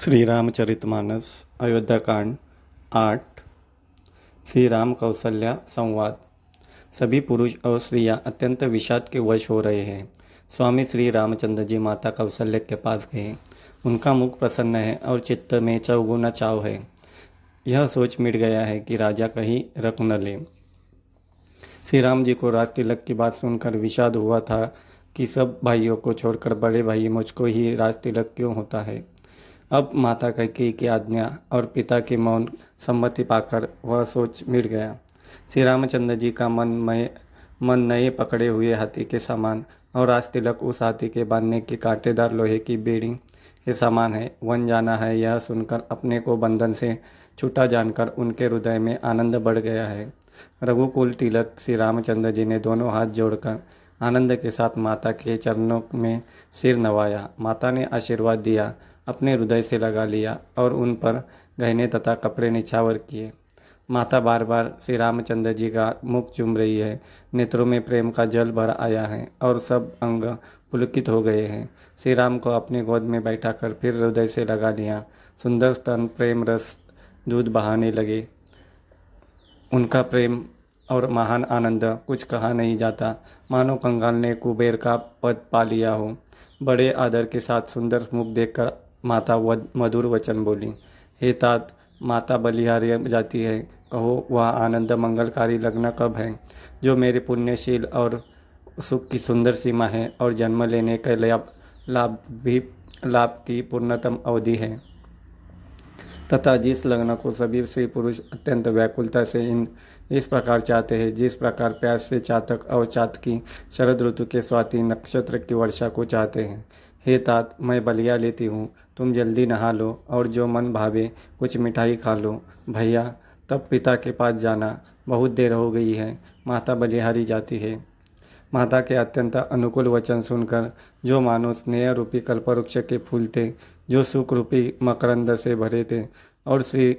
श्री रामचरितमानस अयोध्या कांड आठ श्री राम कौशल्या संवाद। सभी पुरुष और स्त्रियाँ अत्यंत विषाद के वश हो रहे हैं। स्वामी श्री रामचंद्र जी माता कौशल्य के पास गए। उनका मुख प्रसन्न है और चित्त में चौगुना चाव है। यह सोच मिट गया है कि राजा कहीं रख न ले। श्री राम जी को राज तिलक की बात सुनकर विषाद हुआ था कि सब भाइयों को छोड़कर बड़े भाई मुझको ही राज तिलक क्यों होता है? अब माता कैकेयी की आज्ञा और पिता की मौन सम्मति पाकर वह सोच मिट गया। श्री रामचंद्र जी का मन मय मन नए पकड़े हुए हाथी के समान और आज तिलक उस हाथी के बांधने की कांटेदार लोहे की बेड़ी के समान है। वन जाना है यह सुनकर अपने को बंधन से छूटा जानकर उनके हृदय में आनंद बढ़ गया है। रघुकुल, तिलक श्री रामचंद्र जी ने दोनों हाथ जोड़कर आनंद के साथ माता के चरणों में सिर नवाया। माता ने आशीर्वाद दिया अपने हृदय से लगा लिया और उन पर गहने तथा कपड़े निछावर किए। माता बार बार श्री रामचंद्र जी का मुख चूम रही है। नेत्रों में प्रेम का जल भर आया है और सब अंग पुलकित हो गए हैं। श्री राम को अपने गोद में बैठा कर फिर हृदय से लगा लिया। सुंदर स्तन, प्रेम रस, दूध बहाने लगे। उनका प्रेम और महान आनंद कुछ कहा नहीं जाता। मानो कंगाल ने कुबेर का पद पा लिया हो। बड़े आदर के साथ सुंदर मुख देखकर माता मधुर वचन बोली, हे तात, माता बलिहारी जाती है, कहो वह आनंद मंगलकारी लग्न कब है? जो मेरे पुण्यशील और सुख की सुंदर सीमा है और जन्म लेने के लाभ लाभ भी लाभ की पूर्णतम अवधि है। तथा जिस लग्न को सभी स्त्री पुरुष अत्यंत व्याकुलता से इन इस प्रकार चाहते हैं, जिस प्रकार प्यास से चातक और चातकी, शरद ऋतु के स्वाति नक्षत्र की वर्षा को चाहते हैं हे तात, मैं बलिया लेती हूँ। तुम जल्दी नहा लो और जो मन भावे, कुछ मिठाई खा लो। भैया, तब पिता के पास जाना बहुत देर हो गई है। माता बलिहारी जाती है। माता के अत्यंत अनुकूल वचन सुनकर, जो मानो स्नेह रूपी कल्पवृक्ष के फूल थे, जो सुख रूपी मकरंद से भरे थे और श्री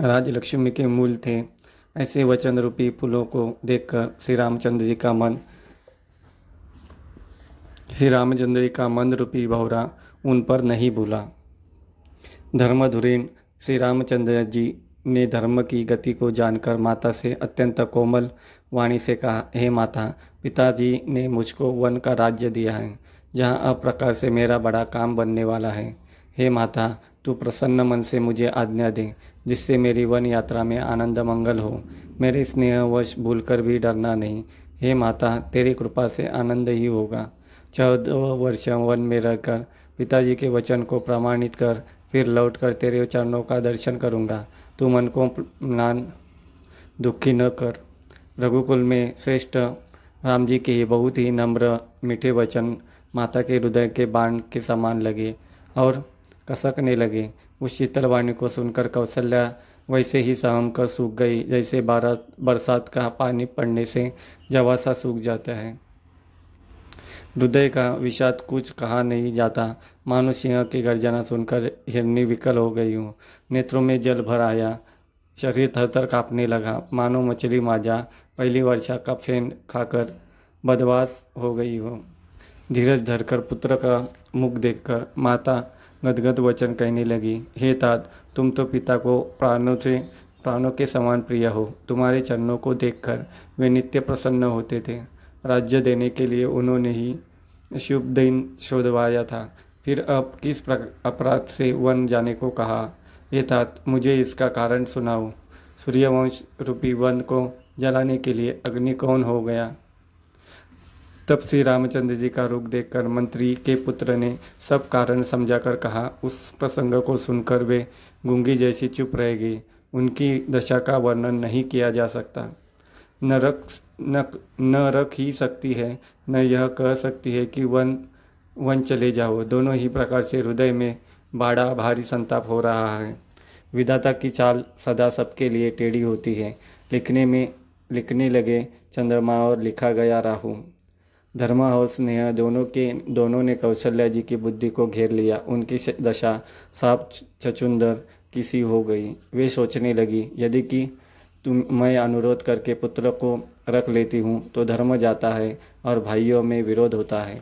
राजलक्ष्मी के मूल थे, ऐसे वचन रूपी फूलों को देखकर श्री रामचंद्र जी का मन श्री रामचंद्र का मंद रूपी भौरा उन पर नहीं भूला। धर्मधुरीन श्री रामचंद्र जी ने धर्म की गति को जानकर माता से अत्यंत कोमल वाणी से कहा, हे माता, पिताजी ने मुझको वन का राज्य दिया है, जहाँ अब प्रकार से मेरा बड़ा काम बनने वाला है। हे माता, तू प्रसन्न मन से मुझे आज्ञा दे, जिससे मेरी वन यात्रा में आनंद मंगल हो। मेरे स्नेहवश भूलकर भी डरना नहीं। हे माता, तेरी कृपा से आनंद ही होगा। चौदह वर्ष वन में रहकर पिताजी के वचन को प्रमाणित कर, फिर लौट कर तेरे चरणों का दर्शन करूँगा। तू मन को नान दुखी न कर। रघुकुल में श्रेष्ठ राम जी के बहुत ही नम्र, मीठे वचन माता के हृदय के बाण के समान लगे और कसकने लगे। उस शीतल वाणी को सुनकर कौशल्या वैसे ही सहम कर सूख गई, जैसे बारह बरसात का पानी पड़ने से जवासा सूख जाता है। हृदय का विषाद कुछ कहा नहीं जाता। मानो सिंह की गर्जना सुनकर हिरनी विकल हो गई हूँ। नेत्रों में जल भर आया। शरीर थर थर काँपने लगा। मानो मछली माजा। पहली वर्षा का फेन खाकर बदवास हो गई हो। धीरज धरकर पुत्र का मुख देखकर माता गदगद वचन कहने लगी, हे तात तुम तो पिता को प्राणों से, प्राणों के समान प्रिय हो। तुम्हारे चरणों को देखकर वे नित्य प्रसन्न होते थे। राज्य देने के लिए उन्होंने ही शुभ दिन शोधवाया था। फिर अब किस अपराध से वन जाने को कहा? ये था मुझे इसका कारण सुनाओ। सूर्यवंश रूपी वन को जलाने के लिए अग्नि कौन हो गया? तब श्री रामचंद्र जी का रुख देखकर मंत्री के पुत्र ने सब कारण समझाकर कहा, उस प्रसंग को सुनकर वे गूँगी जैसी चुप रह गई। उनकी दशा का वर्णन नहीं किया जा सकता। न रख न न रख ही सकती है, न यह कह सकती है कि वन वन चले जाओ। दोनों ही प्रकार से हृदय में बाड़ा भारी संताप हो रहा है। विधाता की चाल सदा सबके लिए टेढ़ी होती है। लिखने में, लिखने लगे चंद्रमा और लिखा गया राहु। धर्मा और स्नेह दोनों के, दोनों ने कौशल्या जी की बुद्धि को घेर लिया। उनकी दशा साफ़ छचुंदर किसी हो गई। वे सोचने लगी, यदि कि तुम मैं अनुरोध करके पुत्र को रख लेती हूँ तो धर्म जाता है और भाइयों में विरोध होता है।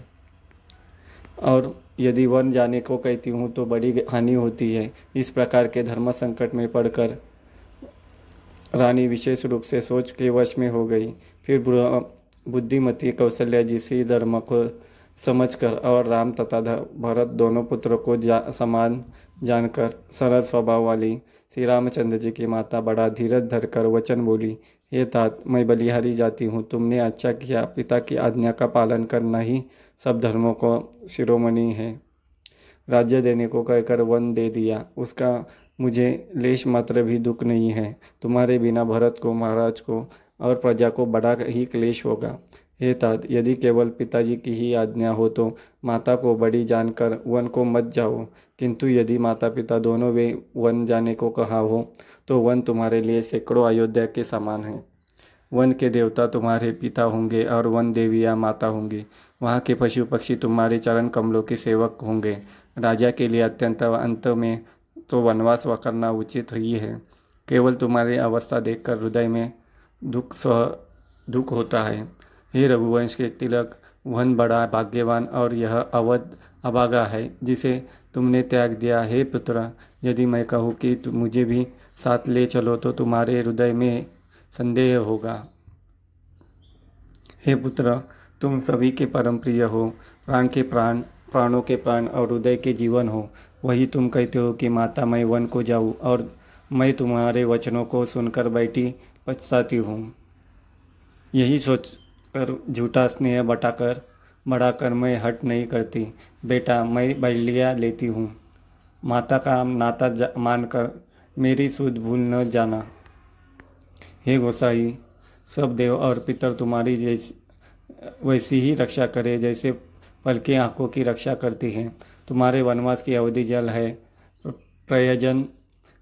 और यदि वन जाने को कहती हूँ तो बड़ी हानि होती है। इस प्रकार के धर्म संकट में पड़कर रानी विशेष रूप से सोच के वश में हो गई। फिर बुद्धिमती कौशल्या जी सी धर्म को समझकर और राम तथा भरत दोनों पुत्रों को जा, समान जानकर सरल स्वभाव वाली श्री रामचंद्र जी की माता बड़ा धीरज धरकर वचन बोली ये तात मैं बलिहारी जाती हूँ। तुमने अच्छा किया पिता की आज्ञा का पालन करना ही सब धर्मों को शिरोमणि है। राज्य देने को कहकर वन दे दिया। उसका मुझे लेश मात्र भी दुख नहीं है। तुम्हारे बिना भरत को महाराज को और प्रजा को बड़ा ही क्लेश होगा। हे तात यदि केवल पिताजी की ही आज्ञा हो तो माता को बड़ी जानकर वन को मत जाओ। किंतु यदि माता पिता दोनों वे वन जाने को कहा हो तो वन तुम्हारे लिए सैकड़ों अयोध्या के समान है। वन के देवता तुम्हारे पिता होंगे और वन देवी या माता होंगी। वहाँ के पशु पक्षी तुम्हारे चरण कमलों के सेवक होंगे। राजा के लिए अत्यंत अंत में तो वनवास व करना उचित ही है। केवल तुम्हारी अवस्था देखकर हृदय में दुख सह दुख होता है। हे रघुवंश के तिलक वन बड़ा भाग्यवान और यह अवध अभागा है, जिसे तुमने त्याग दिया। हे पुत्र, यदि मैं कहूँ कि मुझे भी साथ ले चलो तो तुम्हारे हृदय में संदेह होगा। हे पुत्र, तुम सभी के परम प्रिय हो, प्राण के प्राण प्राणों के प्राण और हृदय के जीवन हो। वही तुम कहते हो कि, माता, मैं वन को जाऊँ और मैं तुम्हारे वचनों को सुनकर बैठी पछताती हूँ। यही सोच कर झूठा स्नेह बटाकर बढ़ाकर मैं हट नहीं करती। बेटा, मैं बलिया लेती हूँ। माता का नाता मानकर मेरी सुध भूल न जाना। हे गोसाई, सब देव और पितर तुम्हारी जैसी, वैसी ही रक्षा करे जैसे पल के आँखों की रक्षा करती हैं। तुम्हारे वनवास की अवधि जल है। प्रयोजन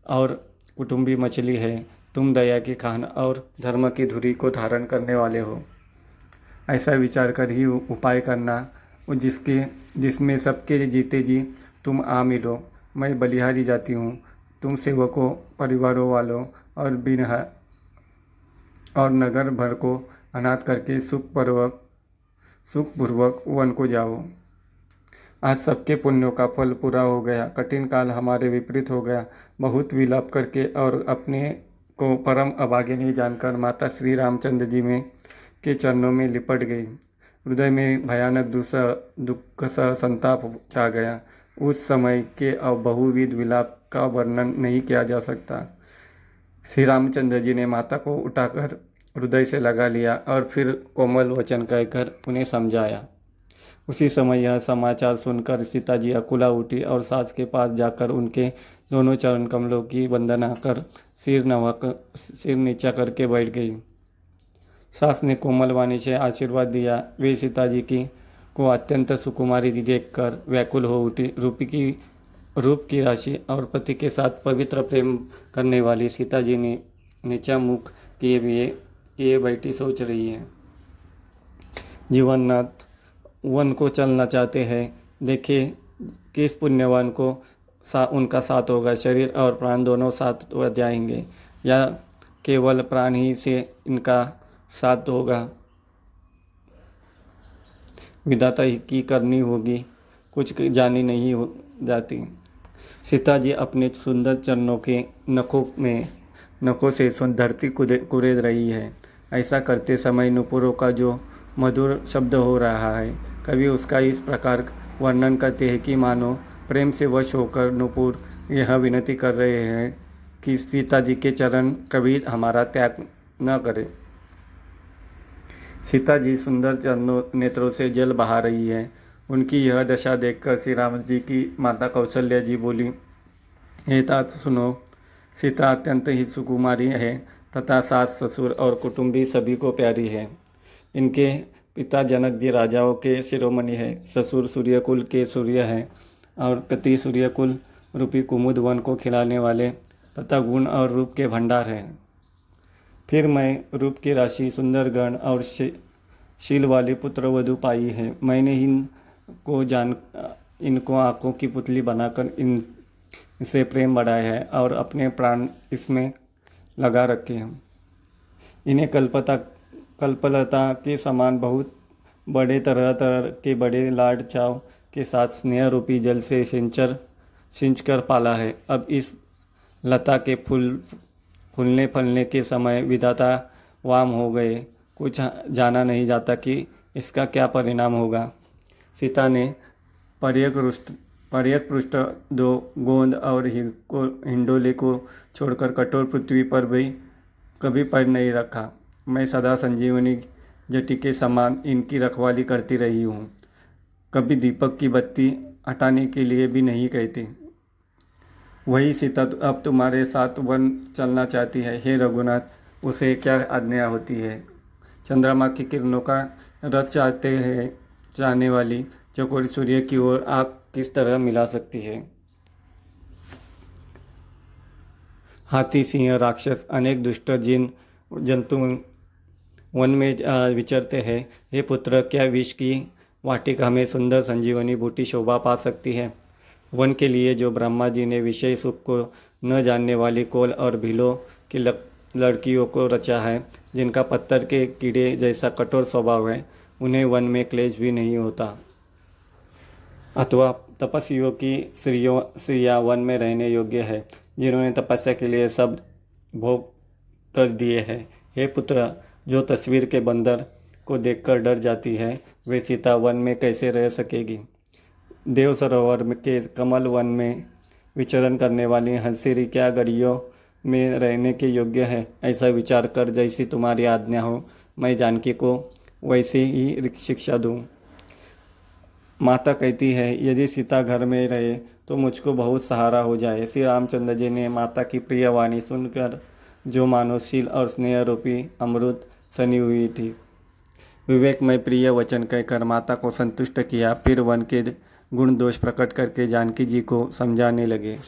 और कुटुंबी मछली है। तुम दया की खान और धर्म की धुरी को धारण करने वाले हो। ऐसा विचार कर ही उपाय करना। जिसके, जिसमें सबके जीते जी, तुम आ मिलो मैं बलिहारी जाती हूँ। तुम सेवकों, परिवारों वालों और बिन और नगर भर को अनाथ करके सुखपूर्वक सुखपूर्वक वन को जाओ। आज सबके पुण्यों का फल पूरा हो गया। कठिन काल हमारे विपरीत हो गया। बहुत विलाप करके और अपने को परम अभागे जानकर माता श्री रामचंद्र जी में के चरणों में लिपट गई। हृदय में भयानक दूसरा दुख सा संताप छा गया। उस समय के अब बहुविध विलाप का वर्णन नहीं किया जा सकता। श्री रामचंद्र जी ने माता को उठाकर हृदय से लगा लिया और फिर कोमल वचन कहकर उन्हें समझाया। उसी समय यह समाचार सुनकर सीता जी अकुला उठी और सास के पास जाकर उनके दोनों चरण कमलों की वंदना कर सिर नवा सिर नीचा करके बैठ गई। सास ने कोमल वाणी से आशीर्वाद दिया। वे सीता जी की को अत्यंत सुकुमारी देखकर व्याकुल हो उठी। रूपी की, रूप की राशि और पति के साथ पवित्र प्रेम करने वाली सीता जी ने नीचा मुख किए हुए, किए बैठी सोच रही है। जीवननाथ वन को चलना चाहते हैं। देखिए किस पुण्यवान को सा, उनका साथ होगा। शरीर और प्राण दोनों साथ जाएँगे। या केवल प्राण ही से इनका साथ होगा। विधाता की करनी होगी, कुछ जानी नहीं हो जाती। सीता जी अपने सुंदर चरणों के नखों में, नखों से धरती कुरेद रही है। ऐसा करते समय नुपुरों का जो मधुर शब्द हो रहा है, कभी उसका इस प्रकार वर्णन करते हैं कि मानो प्रेम से वश होकर नुपुर यह विनती कर रहे हैं कि सीता जी के चरण कभी हमारा त्याग न करे। सीता जी सुंदर चरणों नेत्रों से जल बहा रही है। उनकी यह दशा देखकर श्री राम जी की माता कौशल्या जी बोली, हे तात, सुनो, सीता अत्यंत ही सुकुमारी है तथा सास, ससुर और कुटुंबी सभी को प्यारी है। इनके पिता जनक जी राजाओं के शिरोमणि है, ससुर सूर्यकुल के सूर्य हैं और पति सूर्यकुल रूपी कुमुद वन को खिलाने वाले तथा गुण और रूप के भंडार हैं। फिर मैं रूप की राशि सुंदर गण और शील वाली पुत्र वधु पाई है। मैंने इन को जान, इनको आँखों की पुतली बनाकर इन से प्रेम बढ़ाया है और अपने प्राण इसमें लगा रखे हैं। इन्हें कल्पता, कल्पलता के समान बहुत बड़े तरह तरह के बड़े लाड चाव के साथ स्नेह रूपी जल से सिंचर सिंच कर पाला है। अब इस लता के फूल फूलने फलने के समय विधाता वाम हो गए। कुछ जाना नहीं जाता कि इसका क्या परिणाम होगा। सीता ने पर्यक रुष्ट पर्यक पृष्ठ दो गोंद और को हिंडोले को छोड़कर कठोर पृथ्वी पर भी कभी पर नहीं रखा। मैं सदा संजीवनी जटी के समान इनकी रखवाली करती रही हूँ। कभी दीपक की बत्ती हटाने के लिए भी नहीं कहती। वही सीता अब तुम्हारे साथ वन चलना चाहती है। हे रघुनाथ, उसे क्या आज्ञा होती है? चंद्रमा की किरणों का रथ चाहते हैं, चाहने वाली चकोरी सूर्य की ओर आग किस तरह मिला सकती है? हाथी, सिंह, राक्षस, अनेक दुष्ट जिन, जंतु वन में विचरते हैं। हे पुत्र, क्या विष की वाटिका में सुंदर संजीवनी बूटी शोभा पा सकती है? वन के लिए जो ब्रह्मा जी ने विषय सुख को न जानने वाली कोल और भीलों की लड़कियों को रचा है, जिनका पत्थर के कीड़े जैसा कठोर स्वभाव है, उन्हें वन में क्लेश भी नहीं होता। अथवा तपस्वियों की स्त्रियों, स्त्रियाँ वन में रहने योग्य है, जिन्होंने तपस्या के लिए शब्द भोग कर दिए हैं। हे पुत्र, जो तस्वीर के बंदर को देखकर डर जाती है, वे सीता वन में कैसे रह सकेगी? देव सरोवर के कमल वन में विचरण करने वाली हंसिरी, क्या गड़ियों में रहने के योग्य है? ऐसा विचार कर जैसी तुम्हारी आज्ञा हो, मैं जानकी को वैसे ही शिक्षा दूँ। माता कहती है, यदि सीता घर में रहे तो मुझको बहुत सहारा हो जाए। श्री रामचंद्र जी ने माता की प्रिय वाणी सुनकर, जो मानवशील और स्नेह रूपी अमृत सनी हुई थी विवेक में प्रिय वचन कहकर माता को संतुष्ट किया। फिर वन के गुण दोष प्रकट करके जानकी जी को समझाने लगे।